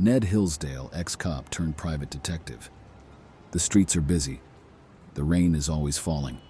Ned Hillsdale, ex cop turned private detective. The streets are busy. The rain is always falling.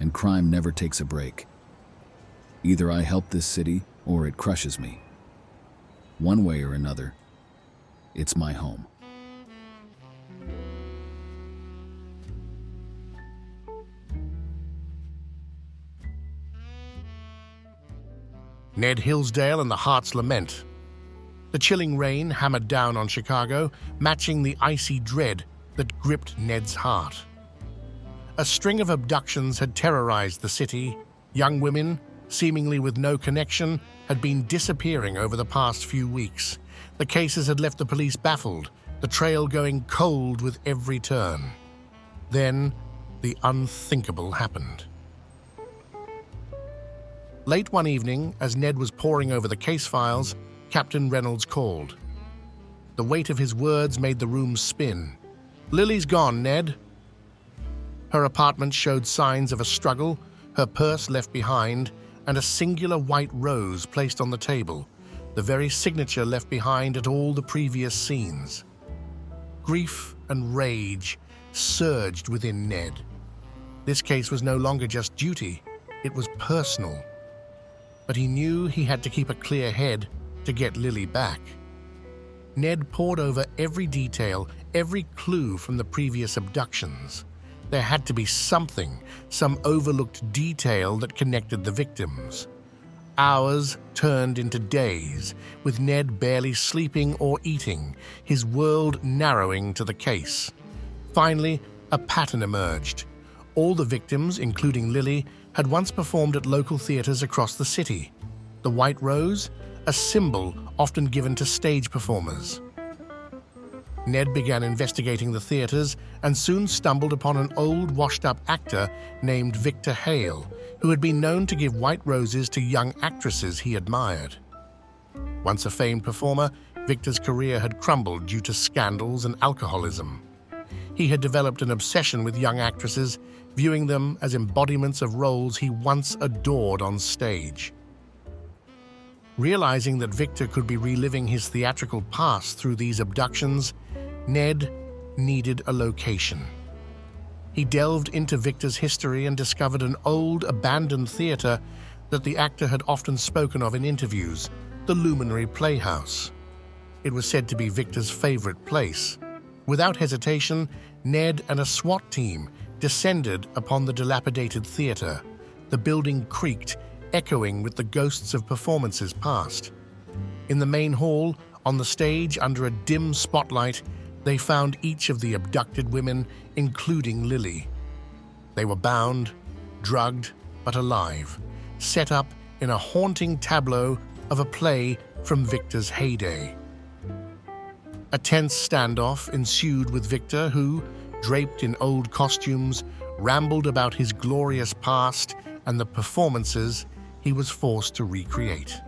And crime never takes a break. Either I help this city or it crushes me. One way or another, it's my home. Ned Hillsdale and the Heart's Lament. The chilling rain hammered down on Chicago, matching the icy dread that gripped Ned's heart. A string of abductions had terrorized the city. Young women, seemingly with no connection, had been disappearing over the past few weeks. The cases had left the police baffled, the trail going cold with every turn. Then, the unthinkable happened. Late one evening, as Ned was poring over the case files, Captain Reynolds called. The weight of his words made the room spin. Lily's gone, Ned. Her apartment showed signs of a struggle, her purse left behind, and a singular white rose placed on the table, the very signature left behind at all the previous scenes. Grief and rage surged within Ned. This case was no longer just duty, it was personal. But he knew he had to keep a clear head to get Lily back. Ned pored over every detail, every clue from the previous abductions. There had to be something, some overlooked detail that connected the victims. Hours turned into days, with Ned barely sleeping or eating, his world narrowing to the case. Finally, a pattern emerged. All the victims, including Lily, had once performed at local theaters across the city. The White Rose, a symbol often given to stage performers. Ned began investigating the theaters and soon stumbled upon an old, washed up actor named Victor Hale, who had been known to give white roses to young actresses he admired. Once a famed performer, Victor's career had crumbled due to scandals and alcoholism. He had developed an obsession with young actresses, viewing them as embodiments of roles he once adored on stage. Realizing that Victor could be reliving his theatrical past through these abductions, Ned needed a location. He delved into Victor's history and discovered an old, abandoned theater that the actor had often spoken of in interviews the Luminary Playhouse. It was said to be Victor's favorite place. Without hesitation, Ned and a SWAT team descended upon the dilapidated theater. The building creaked, echoing with the ghosts of performances past. In the main hall, on the stage under a dim spotlight, they found each of the abducted women, including Lily. They were bound, drugged, but alive, set up in a haunting tableau of a play from Victor's heyday. A tense standoff ensued with Victor, who, draped in old costumes, rambled about his glorious past and the performances he was forced to recreate.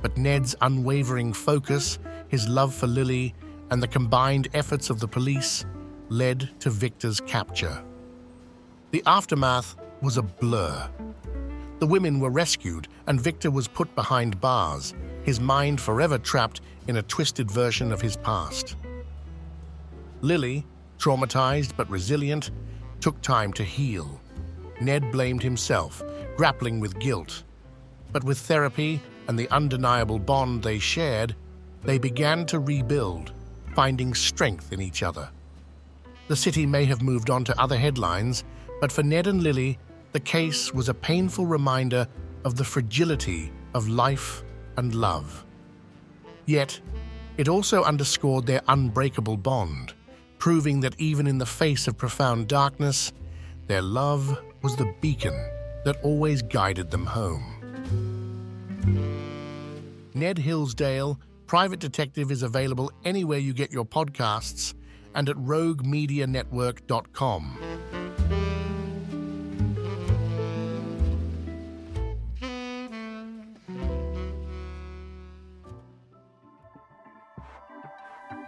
But Ned's unwavering focus, his love for Lily, and the combined efforts of the police led to Victor's capture. The aftermath was a blur. The women were rescued, and Victor was put behind bars, his mind forever trapped in a twisted version of his past. Lily, traumatized but resilient, took time to heal. Ned blamed himself, grappling with guilt. But with therapy and the undeniable bond they shared, they began to rebuild finding strength in each other. The city may have moved on to other headlines, but for Ned and Lily, the case was a painful reminder of the fragility of life and love. Yet, it also underscored their unbreakable bond, proving that even in the face of profound darkness, their love was the beacon that always guided them home. Ned Hillsdale, Private Detective is available anywhere you get your podcasts and at roguemedianetwork.com.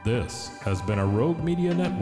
This has been a Rogue Media Network